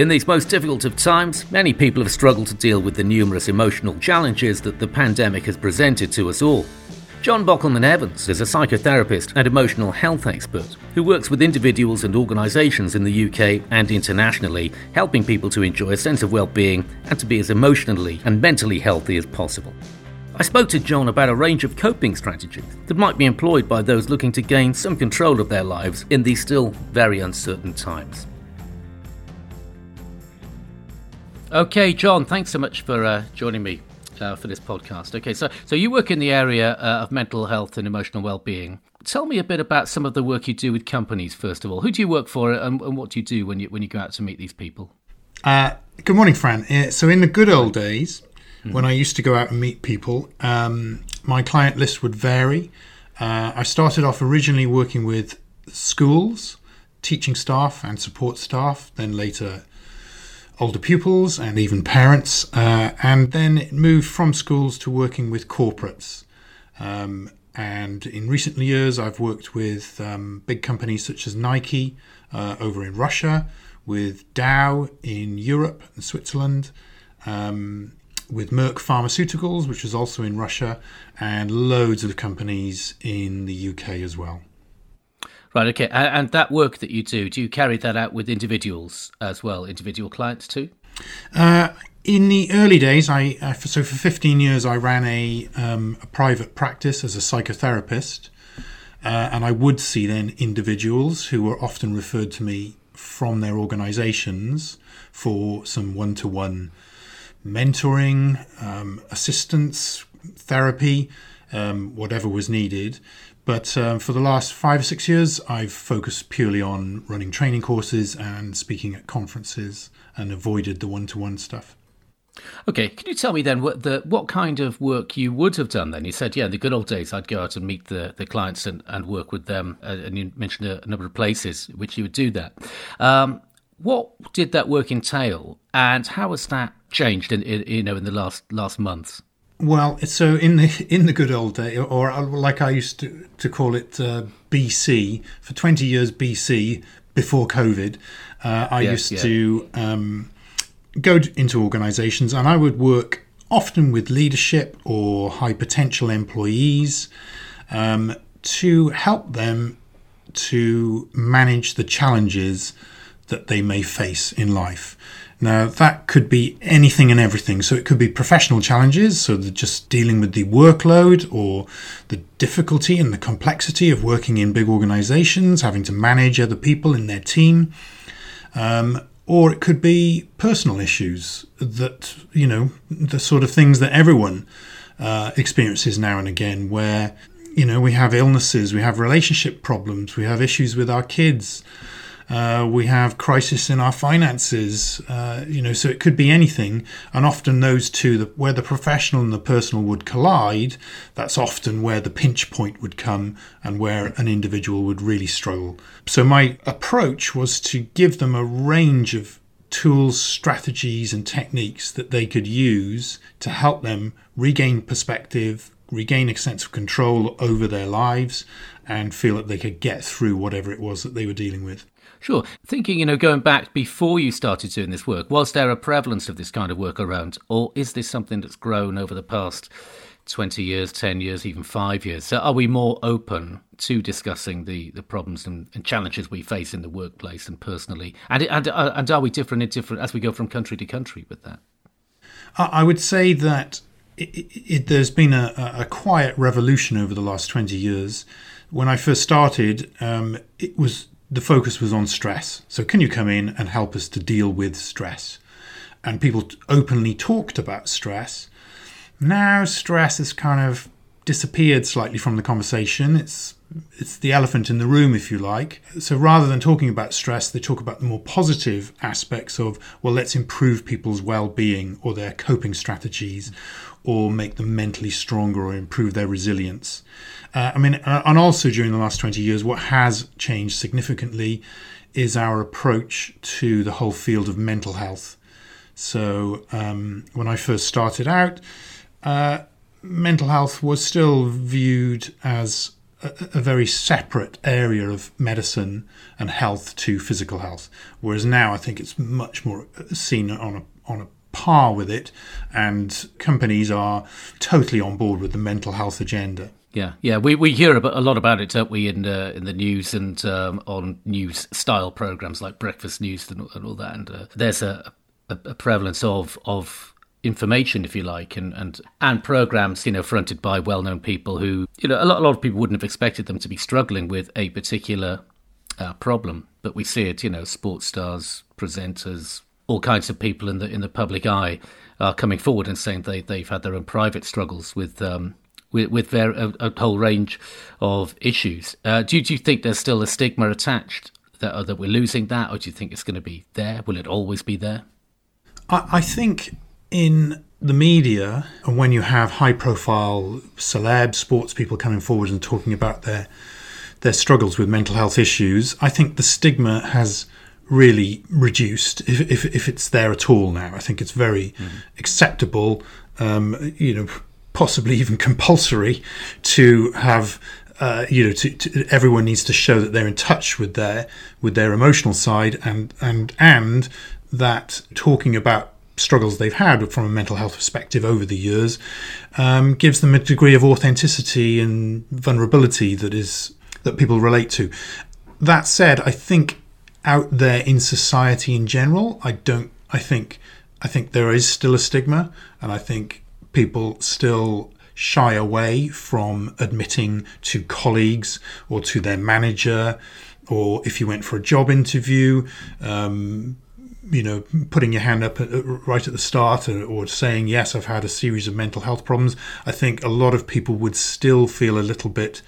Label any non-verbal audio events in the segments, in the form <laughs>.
In these most difficult of times, many people have struggled to deal with the numerous emotional challenges that the pandemic has presented to us all. Jon Bockelmann Evans is a psychotherapist and emotional health expert who works with individuals and organisations in the UK and internationally, helping people to enjoy a sense of well-being and to be as emotionally and mentally healthy as possible. I spoke to Jon about a range of coping strategies that might be employed by those looking to gain some control of their lives in these still very uncertain times. Okay, Jon, thanks so much for uh, joining me uh, for this podcast. Okay, so so you work in the area uh, of mental health and emotional well-being. Tell me a bit about some of the work you do with companies. First of all, who do you work for, and, and what do you do when you when you go out to meet these people? Uh, good morning, Fran. Uh, so in the good old days, mm-hmm. when I used to go out and meet people, um, my client list would vary. Uh, I started off originally working with schools, teaching staff and support staff, then later older pupils and even parents, uh, and then it moved from schools to working with corporates. Um, and in recent years, I've worked with um, big companies such as Nike uh, over in Russia, with Dow in Europe and Switzerland, um, with Merck Pharmaceuticals, which is also in Russia, and loads of companies in the UK as well. Right. Okay. And that work that you do, do you carry that out with individuals as well, individual clients too? Uh, in the early days, I uh, so for 15 years I ran a, um, a private practice as a psychotherapist, uh, and I would see then individuals who were often referred to me from their organisations for some one-to-one mentoring, um, assistance, therapy, um, whatever was needed. But um, for the last five or six years, I've focused purely on running training courses and speaking at conferences and avoided the one to one stuff. Okay, can you tell me then what the what kind of work you would have done then? You said, yeah, in the good old days, I'd go out and meet the, the clients and, and work with them, uh, and you mentioned a, number of places which you would do that. Um, what did that work entail, and how has that changed in, in you know in the last last months? Well, so in the in the good old day, or like I used to, to call it uh, BC, for 20 years BC, before COVID, uh, I yes, used yeah. to um, go into organizations and I would work often with leadership or high potential employees um, to help them to manage the challenges that they may face in life. Now, that could be anything and everything. So, it could be professional challenges, so just dealing with the workload or the difficulty and the complexity of working in big organizations, having to manage other people in their team. Um, or it could be personal issues that, you know, the sort of things that everyone uh, experiences now and again, where, you know, we have illnesses, we have relationship problems, we have issues with our kids. Uh, we have crisis in our finances, uh, you know, so it could be anything. And often those two, the, where the professional and the personal would collide, that's often where the pinch point would come and where an individual would really struggle. So my approach was to give them a range of tools, strategies, and techniques that they could use to help them regain perspective, regain a sense of control over their lives, and feel that they could get through whatever it was that they were dealing with. Sure. Thinking, you know, going back before you started doing this work, was there a prevalence of this kind of work around, or is this something that's grown over the past 20 years, 10 years, even five years? So are we more open to discussing the, the problems and, and challenges we face in the workplace and personally? And, and, uh, and are we different in different as we go from country to country with that? I would say that it, it, there's been a, a, quiet revolution over the last 20 years. When I first started, um, it was the focus was on stress. So, can you come in and help us to deal with stress? And people openly talked about stress. Now, stress has kind of disappeared slightly from the conversation. It's it's the elephant in the room, if you like. So rather than talking about stress, they talk about the more positive aspects of, well, let's improve people's well being or their coping strategies or make them mentally stronger or improve their resilience. Uh, I mean, uh, and also during the last 20 years, what has changed significantly is our approach to the whole field of mental health. So, um, when I first started out, uh, mental health was still viewed as a, very separate area of medicine and health to physical health, whereas now I think it's much more seen on a on a par with it, and companies are totally on board with the mental health agenda. Yeah, yeah, we, we hear about, a lot about it, don't we, in uh, in the news and um, on news style programs like Breakfast News and, and all that. And uh, there's a, a, a, prevalence of of information, if you like, and and and programs, you know, fronted by well known people who, you know, a lot a lot of people wouldn't have expected them to be struggling with a particular uh, problem, but we see it, you know, sports stars, presenters, all kinds of people in the in the public eye are coming forward and saying they they've had their own private struggles with. Um, with, with their, a, a, whole range of issues. Uh, do, do you think there's still a stigma attached that, uh, that we're losing that, or do you think it's going to be there? Will it always be there? I, I think in the media, and when you have high profile celeb sports people coming forward and talking about their their struggles with mental health issues, I think the stigma has really reduced if, if, if it's there at all now. I think it's very mm. acceptable. Um, you know, possibly even compulsory to have uh, you know, to, to, everyone needs to show that they're in touch with their with their emotional side, and and and that talking about struggles they've had from a mental health perspective over the years um, gives them a degree of authenticity and vulnerability that is that people relate to. That said, I think out there in society in general, I don't. I think I think there is still a stigma, and I think people still shy away from admitting to colleagues or to their manager, or if you went for a job interview, um, you know, putting your hand up right at the start or, or, saying, Yes, I've had a series of mental health problems. I think a lot of people would still feel a little bit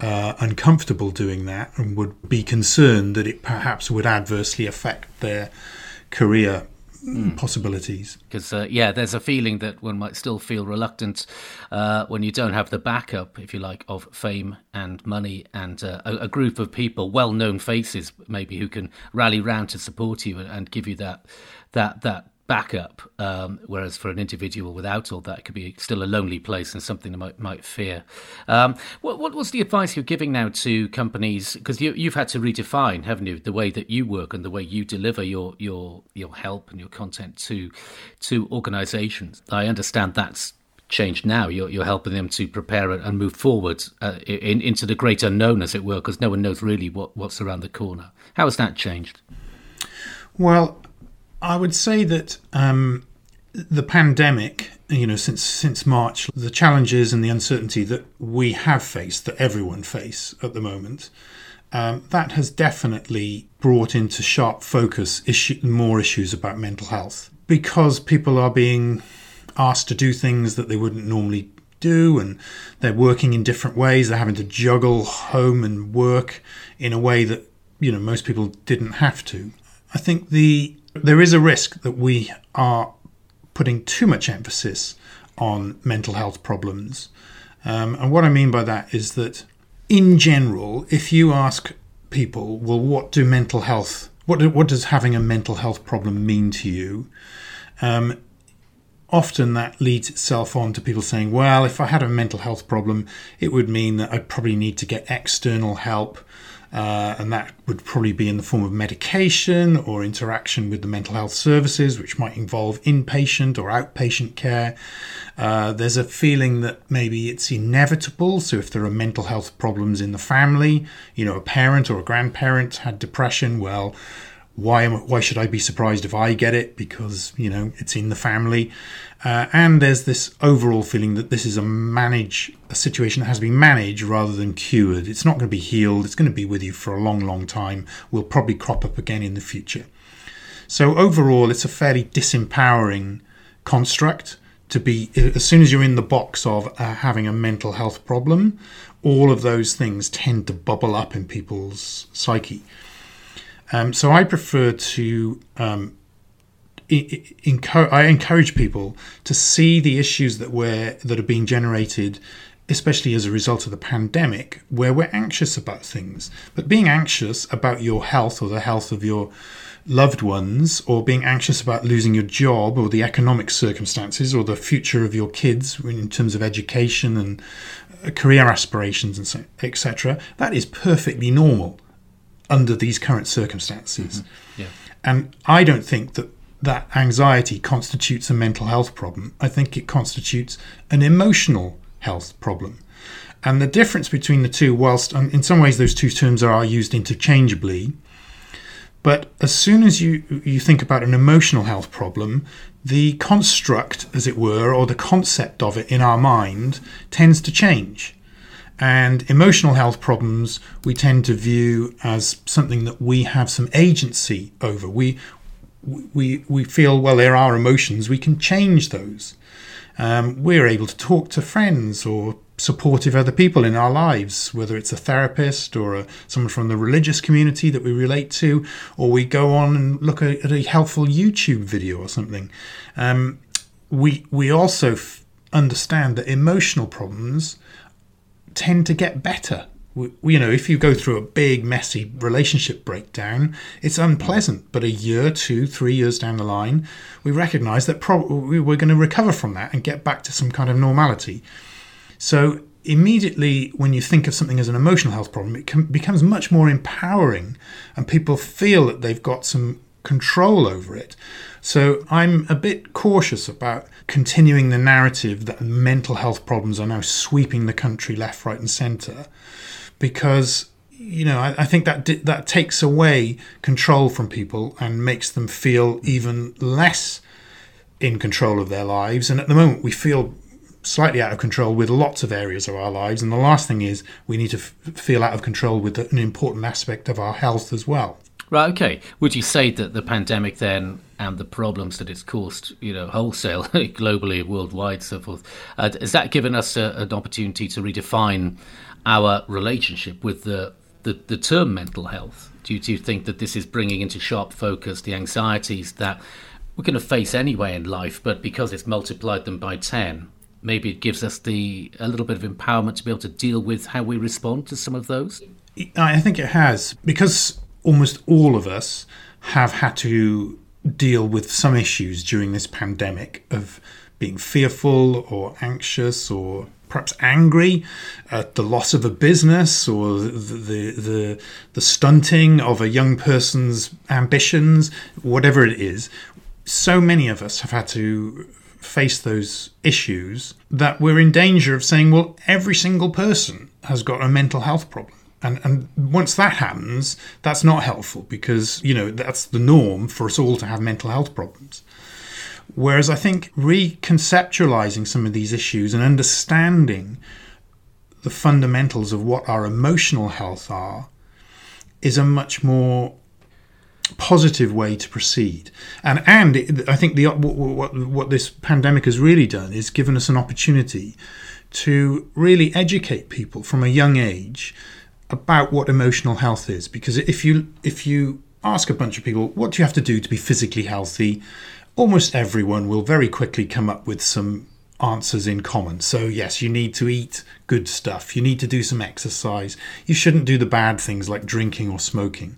uh, uncomfortable doing that and would be concerned that it perhaps would adversely affect their career mm. possibilities. Because uh, yeah, there's a feeling that one might still feel reluctant uh, when you don't have the backup, if you like, of fame and money and uh, a, a, group of people, well-known faces, maybe who can rally round to support you and, and give you that that that backup. Um, whereas for an individual without all that, it could be still a lonely place and something they might might fear. Um, what, what was the advice you're giving now to companies? Because you, you've had to redefine, haven't you, the way that you work and the way you deliver your your your help and your content to to organisations. I understand that's changed now. You're, you're helping them to prepare and move forward uh, in, into the great unknown, as it were, because no one knows really what, what's around the corner. How has that changed? Well, I would say that um, the pandemic, you know, since since March, the challenges and the uncertainty that we have faced, that everyone face at the moment, um, that has definitely brought into sharp focus issue, more issues about mental health. Because people are being asked to do things that they wouldn't normally do and they're working in different ways they're having to juggle home and work in a way that you know most people didn't have to. I think the there is a risk that we are putting too much emphasis on mental health problems. Um, and what I mean by that is that, in general, if you ask people, well, what do mental health, what, do, what does having a mental health problem mean to you? Um, often that leads itself on to people saying, well, if I had a mental health problem, it would mean that I'd probably need to get external help. Uh, and that would probably be in the form of medication or interaction with the mental health services, which might involve inpatient or outpatient care. Uh, there's a feeling that maybe it's inevitable. So, if there are mental health problems in the family, you know, a parent or a grandparent had depression, well, why am why should I be surprised if I get it because you know it's in the family uh, and there's this overall feeling that this is a manage a situation that has to be managed rather than cured. It's not going to be healed. It's going to be with you for a long long time. Will probably crop up again in the future. So overall it's a fairly disempowering construct to be as soon as you're in the box of uh, having a mental health problem all of those things tend to bubble up in people's psyche. Um, so I prefer to um, I, I encourage people to see the issues that were that are being generated, especially as a result of the pandemic, where we're anxious about things. But being anxious about your health or the health of your loved ones, or being anxious about losing your job, or the economic circumstances, or the future of your kids in terms of education and career aspirations and so, etc. That is perfectly normal under these current circumstances. Mm-hmm. Yeah. And I don't think that that anxiety constitutes a mental health problem. I think it constitutes an emotional health problem. And the difference between the two, whilst um, in some ways those two terms are used interchangeably, but as soon as you, you think about an emotional health problem, the construct, as it were, or the concept of it in our mind tends to change. And emotional health problems we tend to view as something that we have some agency over. We, we, we feel, well, there are emotions, we can change those. Um, we're able to talk to friends or supportive other people in our lives, whether it's a therapist or a, someone from the religious community that we relate to, or we go on and look at, at a helpful YouTube video or something. Um, we we also f- understand that emotional problems tend to get better. You know, if you go through a big, messy relationship breakdown, it's unpleasant. But a year, two, three years down the line, we recognise that pro- we're going to recover from that and get back to some kind of normality. So immediately when you think of something as an emotional health problem, it becomes much more empowering and people feel that they've got some control over it. So I'm a bit cautious about continuing the narrative that mental health problems are now sweeping the country left, right, and centre because you know, I, I, think that that takes away control from people and makes them feel even less in control of their lives. And at the moment, we feel slightly out of control with lots of areas of our lives. And the last thing is we need to f- feel out of control with an important aspect of our health as well. Right. Okay. Would you say that the pandemic then and the problems that it's caused, you know, wholesale, <laughs> globally, worldwide, so forth, uh, has that given us a, an opportunity to redefine our relationship with the, the, the term mental health? Do you, do you think that this is bringing into sharp focus the anxieties that we're going to face anyway in life, but because it's multiplied them by 10, maybe it gives us the a little bit of empowerment to be able to deal with how we respond to some of those? I think it has because almost all of us have had to deal with some issues during this pandemic of being fearful or anxious or perhaps angry at the loss of a business or the, the the the, stunting of a young person's ambitions whatever it is so many of us have had to face those issues that we're in danger of saying, well, every single person has got a mental health problem. And, and once that happens, that's not helpful because, you know, that's the norm for us all to have mental health problems. Whereas I think reconceptualizing some of these issues and understanding the fundamentals of what our emotional health are is a much more positive way to proceed. And and I think the what, what, what this pandemic has really done is given us an opportunity to really educate people from a young age about what emotional health is. Because if you if you ask a bunch of people what do you have to do to be physically healthy, almost everyone will very quickly come up with some answers in common. So, yes, you need to eat good stuff. You need to do some exercise. You shouldn't do the bad things like drinking or smoking.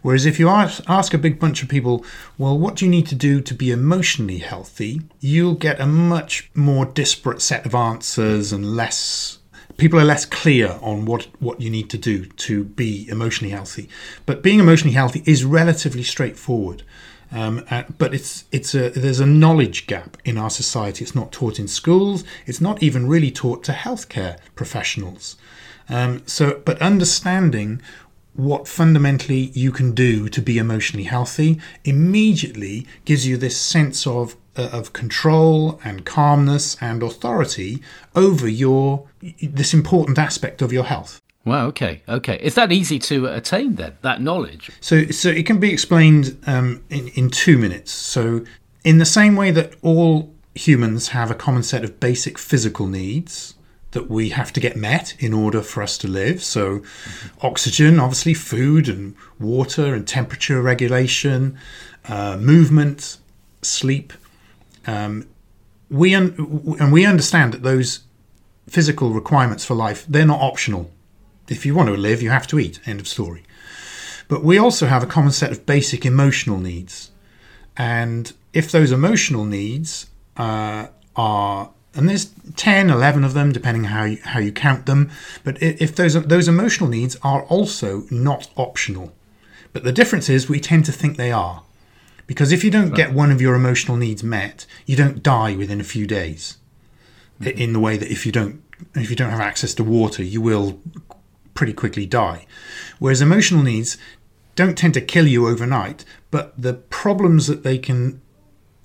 Whereas if you ask, ask a big bunch of people, well, what do you need to do to be emotionally healthy? You'll get a much more disparate set of answers and less people are less clear on what, what you need to do to be emotionally healthy. But being emotionally healthy is relatively straightforward. Um, but it's it's a there's a knowledge gap in our society. It's not taught in schools. It's not even really taught to healthcare professionals. Um, so, but understanding what fundamentally you can do to be emotionally healthy immediately gives you this sense of uh, of control and calmness and authority over your this important aspect of your health. Wow. Okay. Okay. Is that easy to attain then? That knowledge. So, so it can be explained um, in in two minutes. So, in the same way that all humans have a common set of basic physical needs, that we have to get met in order for us to live. So, mm-hmm. oxygen, obviously, food and water and temperature regulation, uh, movement, sleep. Um, we un- and we understand that those physical requirements for life they're not optional. If you want to live, you have to eat. End of story. But we also have a common set of basic emotional needs, and if those emotional needs uh, are and there's 10 11 of them depending how you, how you count them but if those those emotional needs are also not optional but the difference is we tend to think they are because if you don't get one of your emotional needs met you don't die within a few days mm-hmm. in the way that if you don't if you don't have access to water you will pretty quickly die. Whereas emotional needs don't tend to kill you overnight but the problems that they can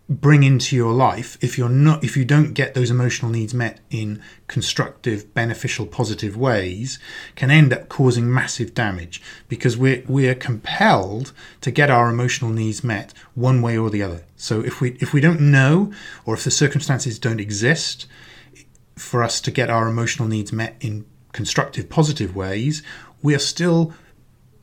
bring into your life if you're not if you don't get those emotional needs met in constructive beneficial positive ways can end up causing massive damage because we're we're compelled to get our emotional needs met one way or the other. So if we if we don't know or if the circumstances don't exist for us to get our emotional needs met in constructive positive ways we are still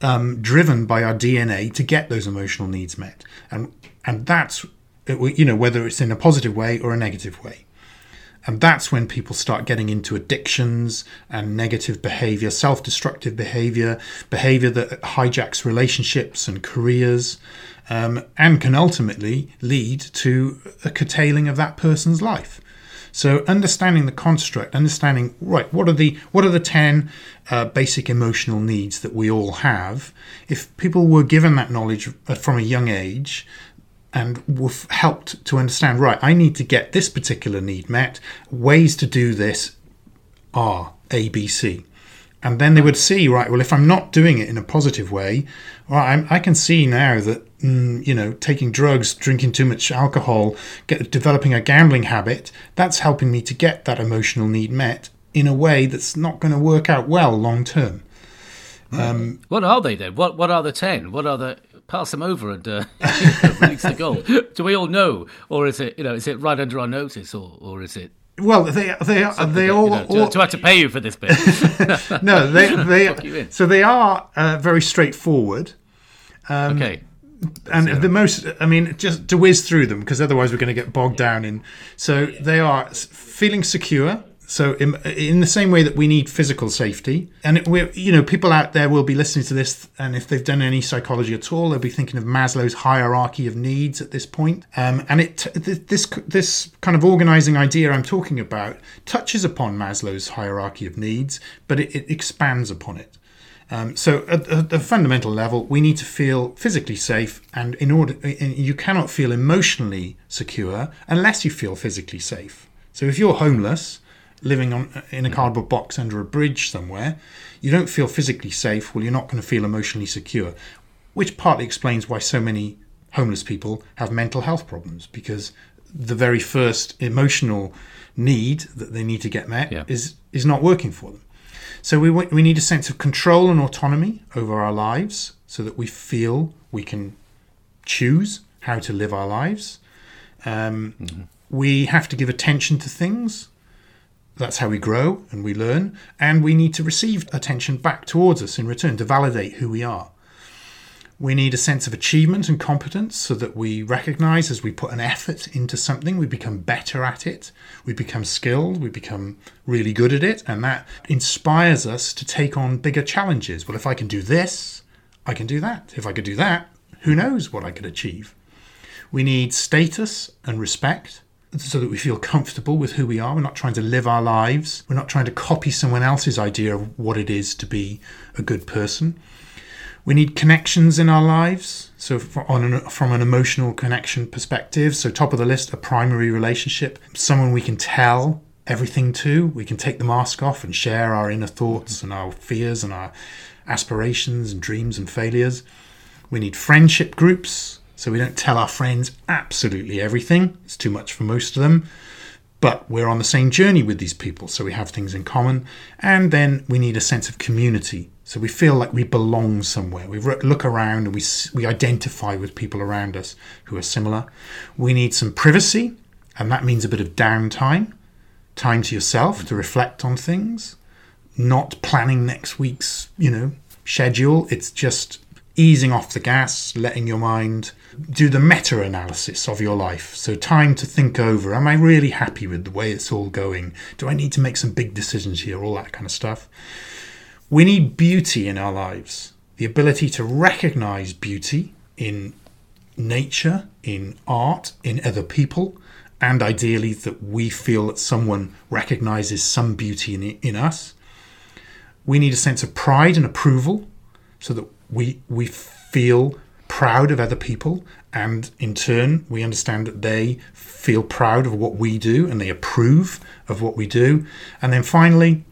um, driven by our DNA to get those emotional needs met and and that's you know, whether it's in a positive way or a negative way. And that's when people start getting into addictions and negative behavior, self destructive behavior, behavior that hijacks relationships and careers, um, and can ultimately lead to a curtailing of that person's life. So understanding the construct, understanding right, what are the what are the ten uh, basic emotional needs that we all have? If people were given that knowledge uh, from a young age, and we've helped to understand right, I need to get this particular need met. Ways to do this are A, B, C. And then they would see, right, well, if I'm not doing it in a positive way, well, i can see now that, mm, you know, taking drugs, drinking too much alcohol, get, developing a gambling habit, that's helping me to get that emotional need met in a way that's not going to work out well long term. Um, what are they then? What What are the ten? What are the pass them over and uh, <laughs> release the goal. Do we all know, or is it you know is it right under our notice, or or is it? Well, they they are they all, you know, all... To, have to pay you for this bit. <laughs> no, they <laughs> they so they are uh, very straightforward. Um, okay. And the most, I mean, just to whiz through them because otherwise we're going to get bogged down in. So they are feeling secure, so, in, in, the same way that we need physical safety, and we you know, people out there will be listening to this, and if they've done any psychology at all, they'll be thinking of Maslow's hierarchy of needs at this point. Um, and it this this kind of organizing idea I'm talking about touches upon Maslow's hierarchy of needs, but it, it expands upon it. Um, so, at, at the fundamental level, we need to feel physically safe, and in order, you cannot feel emotionally secure unless you feel physically safe. So, if you're homeless living on in a cardboard box under a bridge somewhere, you don't feel physically safe. Well, you're not going to feel emotionally secure, which partly explains why so many homeless people have mental health problems because the very first emotional need that they need to get met yeah. is is not working for them. So we we need a sense of control and autonomy over our lives so that we feel we can choose how to live our lives. Um, mm-hmm. We have to give attention to things that's how we grow and we learn, and we need to receive attention back towards us in return to validate who we are. We need a sense of achievement and competence so that we recognize as we put an effort into something, we become better at it, we become skilled, we become really good at it, and that inspires us to take on bigger challenges. Well, if I can do this, I can do that. If I could do that, who knows what I could achieve? We need status and respect so that we feel comfortable with who we are. We're not trying to live our lives. We're not trying to copy someone else's idea of what it is to be a good person. We need connections in our lives. So, an, from an emotional connection perspective, so top of the list, a primary relationship, someone we can tell everything to. We can take the mask off and share our inner thoughts and our fears and our aspirations and dreams and failures. We need friendship groups so we don't tell our friends absolutely everything, it's too much for most of them. But we're on the same journey with these people, so we have things in common. And then we need a sense of community. So we feel like we belong somewhere. We look around and we, we identify with people around us who are similar. We need some privacy, and that means a bit of downtime, time to yourself to reflect on things, not planning next week's, you know, schedule. It's just easing off the gas, letting your mind do the meta analysis of your life. So, time to think over am I really happy with the way it's all going? Do I need to make some big decisions here? All that kind of stuff. We need beauty in our lives, the ability to recognize beauty in nature, in art, in other people, and ideally that we feel that someone recognizes some beauty in, in us. We need a sense of pride and approval so that we, we feel proud of other people and in turn we understand that they feel proud of what we do and they approve of what we do. And then finally,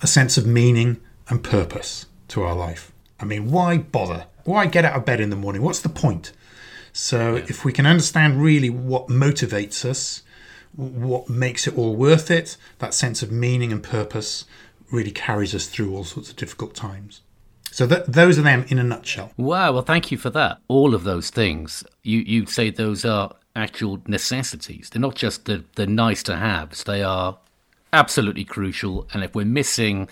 a sense of meaning and purpose to our life. I mean, why bother? Why get out of bed in the morning? What's the point? So, if we can understand really what motivates us, what makes it all worth it, that sense of meaning and purpose really carries us through all sorts of difficult times. So th- those are them in a nutshell. Wow. Well, thank you for that. All of those things. You you say those are actual necessities. They're not just the, the nice to haves, they are absolutely crucial. And if we're missing,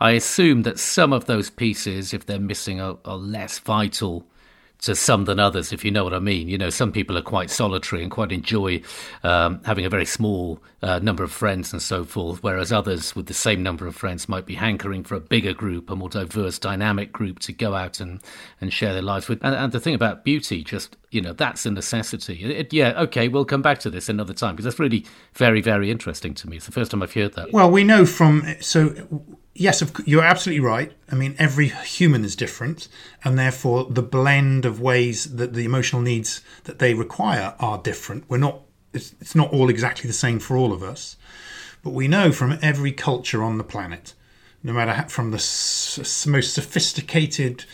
I assume that some of those pieces, if they're missing, are, are less vital to some than others, if you know what I mean. You know, some people are quite solitary and quite enjoy um, having a very small uh, number of friends and so forth, whereas others with the same number of friends might be hankering for a bigger group, a more diverse, dynamic group to go out and, and share their lives with. And, and the thing about beauty, just, you know, that's a necessity. It, yeah, okay, we'll come back to this another time because that's really very, very interesting to me. It's the first time I've heard that. Well, we know from, so yes, you're absolutely right. I mean, every human is different, and therefore the blend of ways that the emotional needs that they require are different. We're not. It's, it's not all exactly the same for all of us, but we know from every culture on the planet, no matter how, from the s- most sophisticated,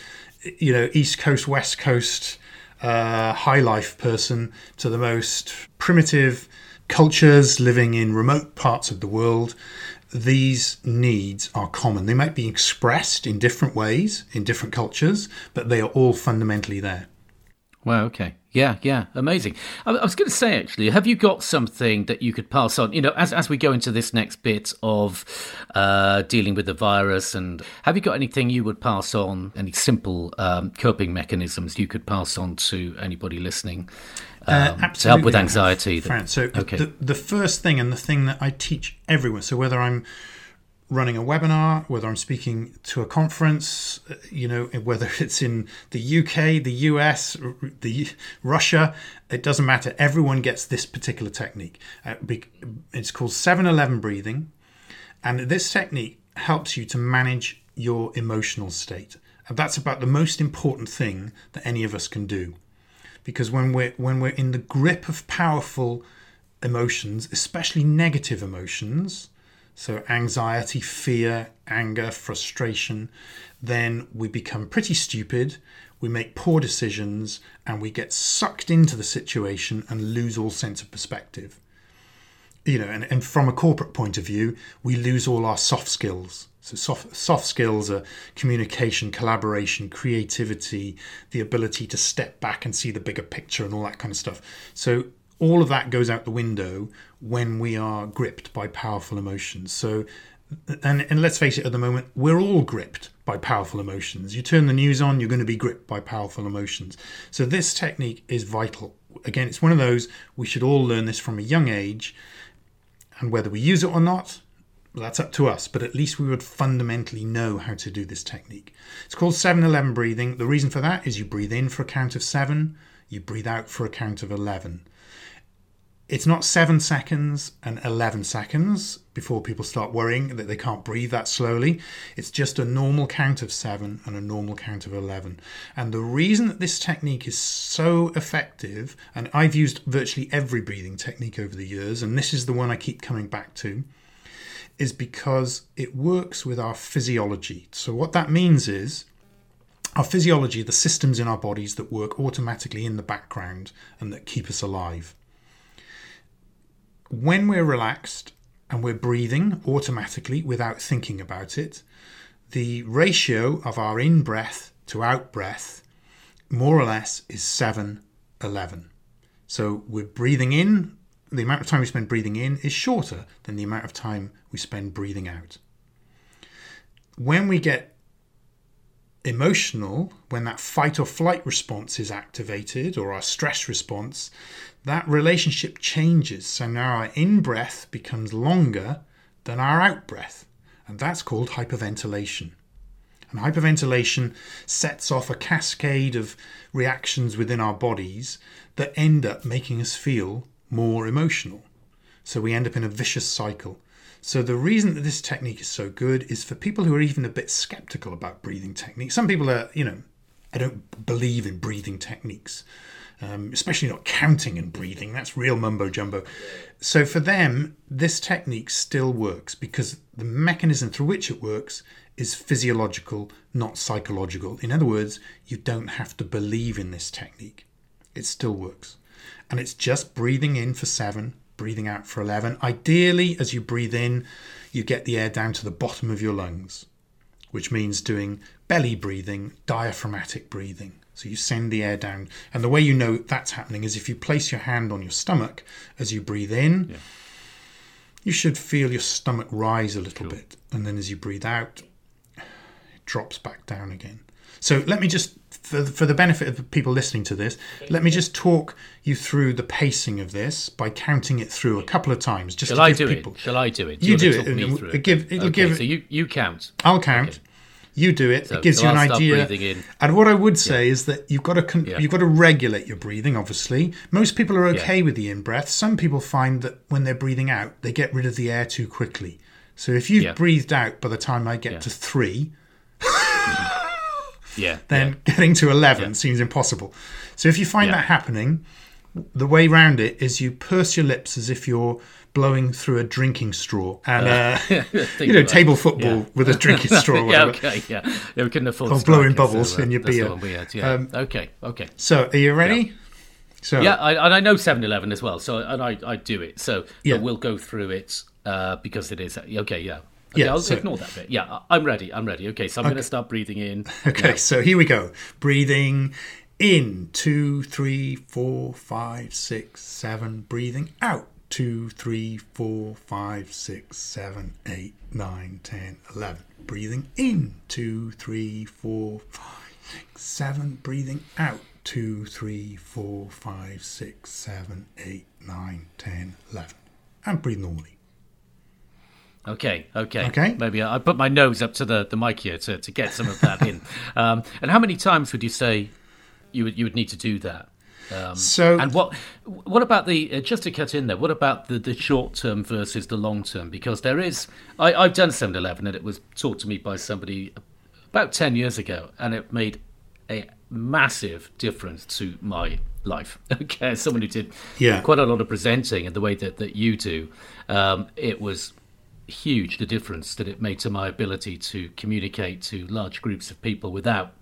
you know, East Coast, West Coast, uh, high life person to the most primitive cultures living in remote parts of the world these needs are common. They might be expressed in different ways in different cultures, but they are all fundamentally there. Wow, okay. Yeah, yeah, amazing. I, I was going to say, actually, have you got something that you could pass on? You know, as, as we go into this next bit of uh, dealing with the virus, and have you got anything you would pass on, any simple um, coping mechanisms you could pass on to anybody listening uh, um, to help with anxiety. That, so okay. the, the first thing and the thing that I teach everyone, so whether I'm running a webinar, whether I'm speaking to a conference, uh, you know, whether <laughs> it's in the UK, the US, the Russia, it doesn't matter. Everyone gets this particular technique. Uh, it's called 7-Eleven breathing, and this technique helps you to manage your emotional state. And that's about the most important thing that any of us can do because when we're when we're in the grip of powerful emotions, especially negative emotions, so anxiety, fear, anger, frustration, then we become pretty stupid, we make poor decisions, and we get sucked into the situation and lose all sense of perspective. You know, and, and from a corporate point of view, we lose all our soft skills. So soft, soft skills are communication, collaboration, creativity, the ability to step back and see the bigger picture and all that kind of stuff. So all of that goes out the window when we are gripped by powerful emotions. So and, and let's face it, at the moment, we're all gripped by powerful emotions. You turn the news on, you're going to be gripped by powerful emotions. So this technique is vital. Again, it's one of those we should all learn this from a young age. And whether we use it or not, that's up to us, but at least we would fundamentally know how to do this technique. It's called 7-11 breathing. The reason for that is you breathe in for a count of 7, you breathe out for a count of 11. It's not 7 seconds and 11 seconds before people start worrying that they can't breathe that slowly. It's just a normal count of 7 and a normal count of 11. And the reason that this technique is so effective, and I've used virtually every breathing technique over the years, and this is the one I keep coming back to, is because it works with our physiology. So, what that means is our physiology, the systems in our bodies that work automatically in the background and that keep us alive. When we're relaxed and we're breathing automatically without thinking about it, the ratio of our in breath to out breath more or less is 7 11. So we're breathing in the amount of time we spend breathing in is shorter than the amount of time we spend breathing out. When we get emotional, when that fight or flight response is activated or our stress response, that relationship changes. So now our in breath becomes longer than our out breath, and that's called hyperventilation. And hyperventilation sets off a cascade of reactions within our bodies that end up making us feel more emotional. So we end up in a vicious cycle. So the reason that this technique is so good is for people who are even a bit skeptical about breathing techniques. Some people are, you know, I don't believe in breathing techniques, um, especially not counting and breathing. That's real mumbo jumbo. So for them, this technique still works because the mechanism through which it works is physiological, not psychological. In other words, you don't have to believe in this technique, it still works. And it's just breathing in for seven, breathing out for 11. Ideally, as you breathe in, you get the air down to the bottom of your lungs, which means doing belly breathing, diaphragmatic breathing. So you send the air down. And the way you know that's happening is if you place your hand on your stomach as you breathe in, yeah. you should feel your stomach rise a little cool. bit. And then as you breathe out, it drops back down again. So let me just, for, for the benefit of the people listening to this, let me just talk you through the pacing of this by counting it through a couple of times. Just Shall I do people, it? Shall I do it? Do you, you do it. And it give, it'll okay, give, so you, you count. I'll count. Okay. You do it. So, it gives so you an idea. And what I would say yeah. is that you've got to con- yeah. you've got to regulate your breathing. Obviously, most people are okay yeah. with the in breath. Some people find that when they're breathing out, they get rid of the air too quickly. So if you've breathed out by the time I get to three, yeah, then getting to eleven seems impossible. So if you find that happening, the way around it is you purse your lips as if you're blowing through a drinking straw and uh, uh, <laughs> <laughs> you know table football yeah. with a drinking <laughs> straw. yeah, okay, yeah, yeah, we couldn't afford. Or blowing bubbles uh, in your beer. Weird, yeah. Um, okay, okay. So, are you ready? Yeah. So yeah, I, and I know 7-Eleven as well, so and I, I do it. So yeah. we'll go through it uh, because it is okay. Yeah, Okay, yeah, I'll so, ignore that bit. Yeah, I'm ready. I'm ready. Okay, so I'm okay. going to start breathing in. <laughs> Okay, now. so here we go. Breathing in two, three, four, five, six, seven. Breathing out two, three, four, five, six, seven, eight, nine, ten, eleven. Breathing in two, three, four, five, six, seven. Breathing out two, three, four, five, six, seven, eight, nine, ten, eleven. And breathe normally. Okay, okay, okay. Maybe I put my nose up to the, the mic here to, to get some of that in. <laughs> Um, and how many times would you say you would you would need to do that? Um, so, and what what about the uh, just to cut in there? What about the, the short term versus the long term? Because there is, I, I've done 7-Eleven and it was taught to me by somebody about ten years ago, and it made a massive difference to my life. <laughs> Okay, someone who did yeah. quite a lot of presenting and the way that that you do, um, it was huge the difference that it made to my ability to communicate to large groups of people without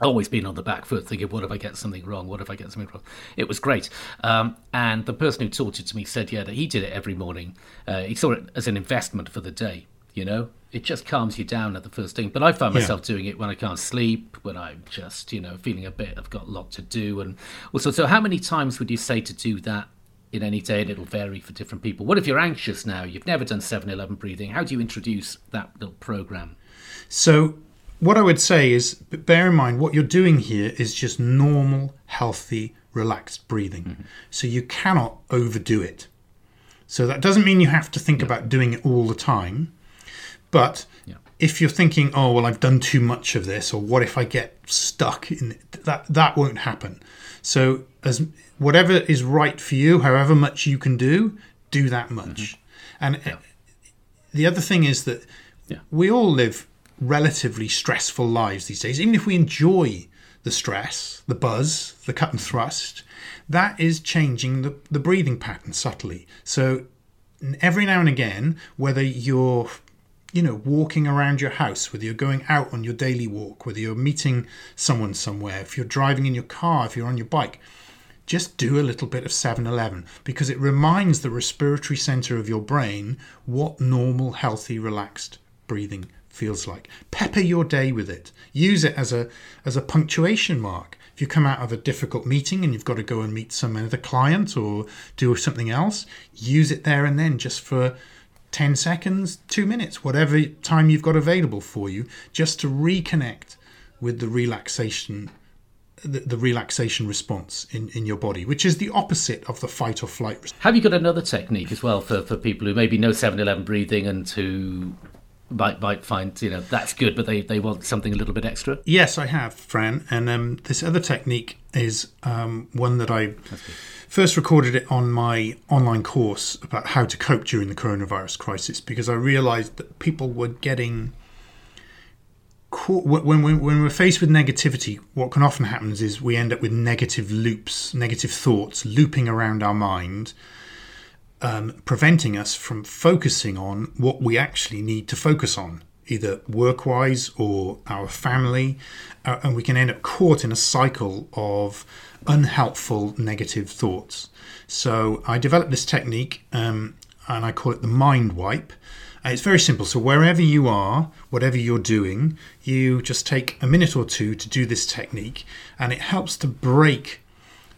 always being on the back foot thinking what if i get something wrong? What if i get something wrong? It was great. Um, and the person who taught it to me said yeah that he did it every morning. Uh, he saw it as an investment for the day you know? It just calms you down at the first thing. But i find myself yeah. doing it when i can't sleep when i'm just you know feeling a bit i've got a lot to do and also so how many times would you say to do that in any day and it'll vary for different people what if you're anxious now you've never done 7-11 breathing how do you introduce that little program so what I would say is bear in mind what you're doing here is just normal, healthy, relaxed breathing. Mm-hmm. So you cannot overdo it. So that doesn't mean you have to think yeah. about doing it all the time. But yeah. if you're thinking, oh well, I've done too much of this, or what if I get stuck in it? that that won't happen. So as whatever is right for you, however much you can do, do that much. Mm-hmm. And yeah. the other thing is that we all live relatively stressful lives these days, even if we enjoy the stress, the buzz, the cut and thrust, that is changing the, the breathing pattern subtly. So every now and again, whether you're you know, walking around your house, whether you're going out on your daily walk, whether you're meeting someone somewhere, if you're driving in your car, if you're on your bike, just do a little bit of 7 Eleven because it reminds the respiratory center of your brain what normal, healthy, relaxed breathing feels like. Pepper your day with it. Use it as a as a punctuation mark. If you come out of a difficult meeting and you've got to go and meet some other client or do something else, use it there and then just for 10 seconds, 2 minutes, whatever time you've got available for you, just to reconnect with the relaxation the, the, relaxation response in, in your body, which is the opposite of the fight or flight response. Have you got another technique as well for, for people who maybe know 7 Eleven breathing and who might might find you know that's good, but they, they want something a little bit extra. Yes, I have, Fran, and um, this other technique is um, one that I first recorded it on my online course about how to cope during the coronavirus crisis because I realised that people were getting when, when, when we're faced with negativity, what can often happen is we end up with negative loops, negative thoughts looping around our mind, um, preventing us from focusing on what we actually need to focus on, either work wise or our family. Uh, and we can end up caught in a cycle of unhelpful negative thoughts. So I developed this technique um, and I call it the mind wipe. It's very simple. So, wherever you are, whatever you're doing, you just take a minute or two to do this technique, and it helps to break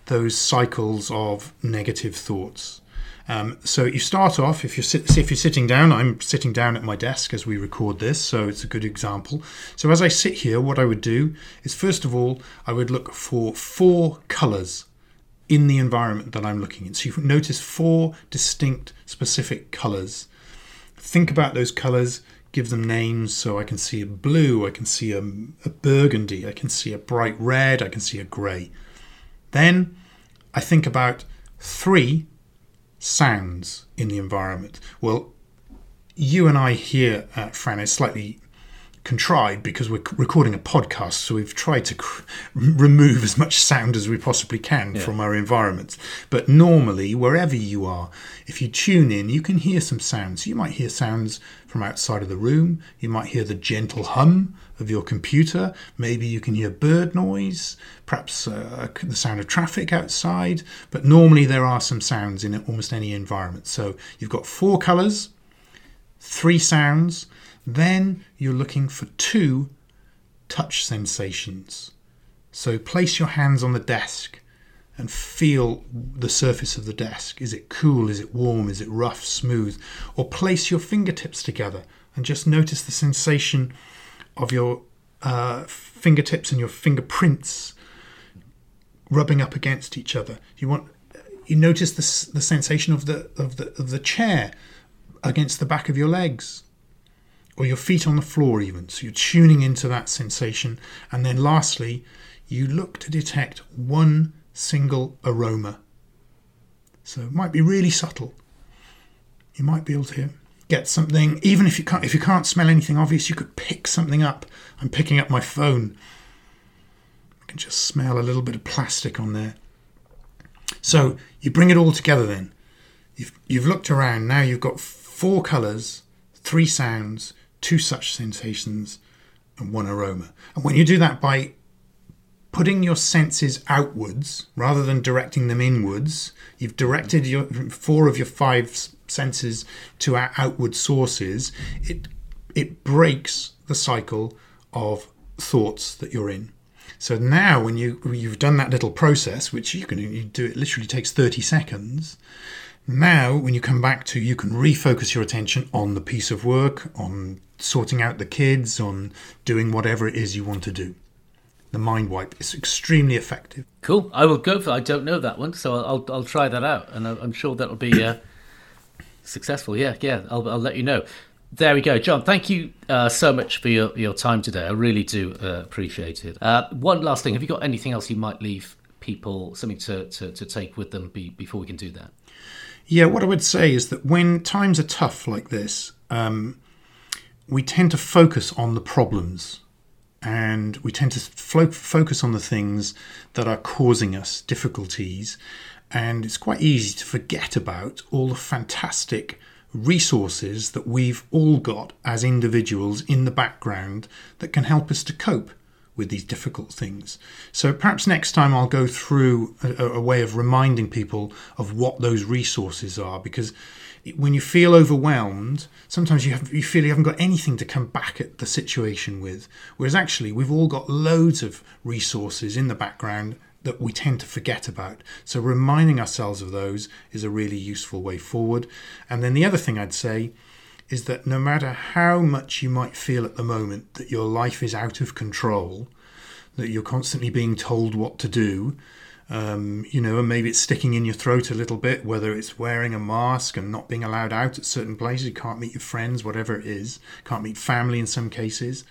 those cycles of negative thoughts. Um, so you start off if you're if you're sitting down. I'm sitting down at my desk as we record this, so it's a good example. So as I sit here, what I would do is first of all I would look for four colours in the environment that I'm looking in. So you notice four distinct, specific colours think about those colors, give them names. So I can see a blue, I can see a, a burgundy, I can see a bright red, I can see a grey. Then I think about three sounds in the environment. Well, you and I here at Fran is slightly contrived because we're recording a podcast, so we've tried to cr- remove as much sound as we possibly can yeah. from our environment. But normally, wherever you are, if you tune in, you can hear some sounds. You might hear sounds from outside of the room, you might hear the gentle hum of your computer, maybe you can hear bird noise, perhaps uh, the sound of traffic outside. But normally, there are some sounds in almost any environment. So you've got four colors, three sounds then you're looking for two touch sensations. So place your hands on the desk and feel the surface of the desk. Is it cool? Is it warm? Is it rough, smooth? Or place your fingertips together and just notice the sensation of your uh, fingertips and your fingerprints rubbing up against each other. You want you notice the, the sensation of the of the of the chair against the back of your legs or your feet on the floor, even. So you're tuning into that sensation. And then lastly, you look to detect one single aroma. So it might be really subtle. You might be able to get something, even if you can't if you can't smell anything obvious, you could pick something up. I'm picking up my phone. I can just smell a little bit of plastic on there. So you bring it all together then. You've you've looked around, now you've got four colours, three sounds, two such sensations and one aroma. And when you do that by putting your senses outwards rather than directing them inwards, you've directed your four of your five senses to our outward sources. It it breaks the cycle of thoughts that you're in. So now, when you you've done that little process, which you can you do, it literally takes thirty seconds. Now, when you come back to, you can refocus your attention on the piece of work, on sorting out the kids, on doing whatever it is you want to do. The mind wipe is extremely effective. Cool. I will go for. I don't know that one, so I'll I'll try that out, and I'm sure that'll be uh, successful. Yeah, yeah. I'll I'll let you know. There we go, Jon. Thank you uh, so much for your, your time today. I really do uh, appreciate it. Uh, one last thing: Have you got anything else you might leave people something to, to, to take with them be, before we can do that? Yeah, what I would say is that when times are tough like this, um, we tend to focus on the problems and we tend to fo- focus on the things that are causing us difficulties. And it's quite easy to forget about all the fantastic resources that we've all got as individuals in the background that can help us to cope with these difficult things. So perhaps next time I'll go through a, a way of reminding people of what those resources are because when you feel overwhelmed, sometimes you have you feel you haven't got anything to come back at the situation with. Whereas actually, we've all got loads of resources in the background that we tend to forget about. So reminding ourselves of those is a really useful way forward. And then the other thing I'd say is that no matter how much you might feel at the moment that your life is out of control, that you're constantly being told what to do, Um, you know, and maybe it's sticking in your throat a little bit, whether it's wearing a mask and not being allowed out at certain places, you can't meet your friends, whatever it is, can't meet family in some cases.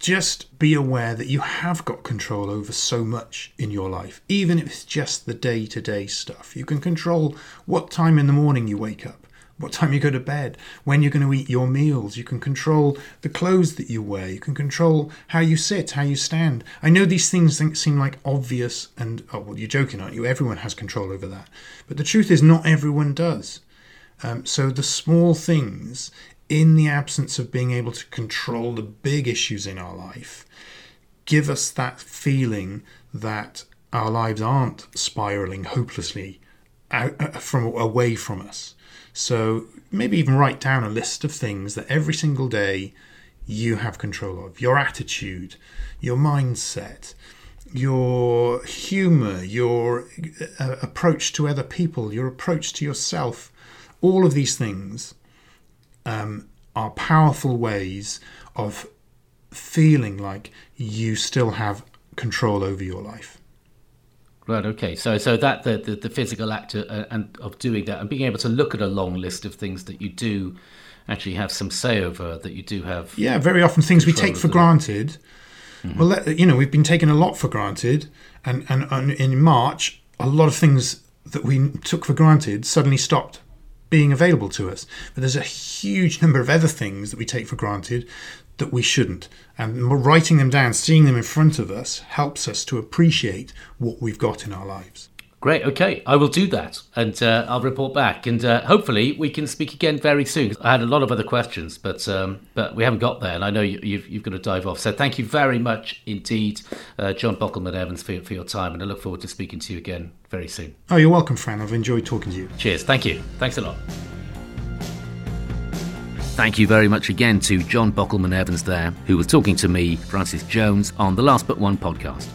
Just be aware that you have got control over so much in your life, even if it's just the day to day stuff. You can control what time in the morning you wake up what time you go to bed, when you're going to eat your meals. You can control the clothes that you wear. You can control how you sit, how you stand. I know these things seem like obvious and, oh, well, you're joking, aren't you? Everyone has control over that. But the truth is, not everyone does. Um, so the small things, in the absence of being able to control the big issues in our life, give us that feeling that our lives aren't spiraling hopelessly out, uh, from away from us. So maybe even write down a list of things that every single day you have control of your attitude, your mindset, your humor, your uh, approach to other people, your approach to yourself. All of these things um, are powerful ways of feeling like you still have control over your life. Right. Okay. So, so that the the, the physical act of, uh, and of doing that and being able to look at a long list of things that you do actually have some say over that you do have. Yeah. Very often things we take for granted. Mm-hmm. Well, you know, we've been taking a lot for granted, and, and and in March, a lot of things that we took for granted suddenly stopped being available to us. But there's a huge number of other things that we take for granted that we shouldn't. And writing them down, seeing them in front of us, helps us to appreciate what we've got in our lives. Great. Okay, I will do that, and uh, I'll report back, and uh, hopefully we can speak again very soon. I had a lot of other questions, but um, but we haven't got there, and I know you, have you've, you've got to dive off. So thank you very much indeed, uh, Jon Bockelmann Evans, for, for your time, and I look forward to speaking to you again very soon. Oh, you're welcome, Fran. I've enjoyed talking to you. Cheers. Thank you. Thanks a lot. Thank you very much again to Jon Bockelmann Evans there, who was talking to me, Francis Jones, on the Last But One podcast.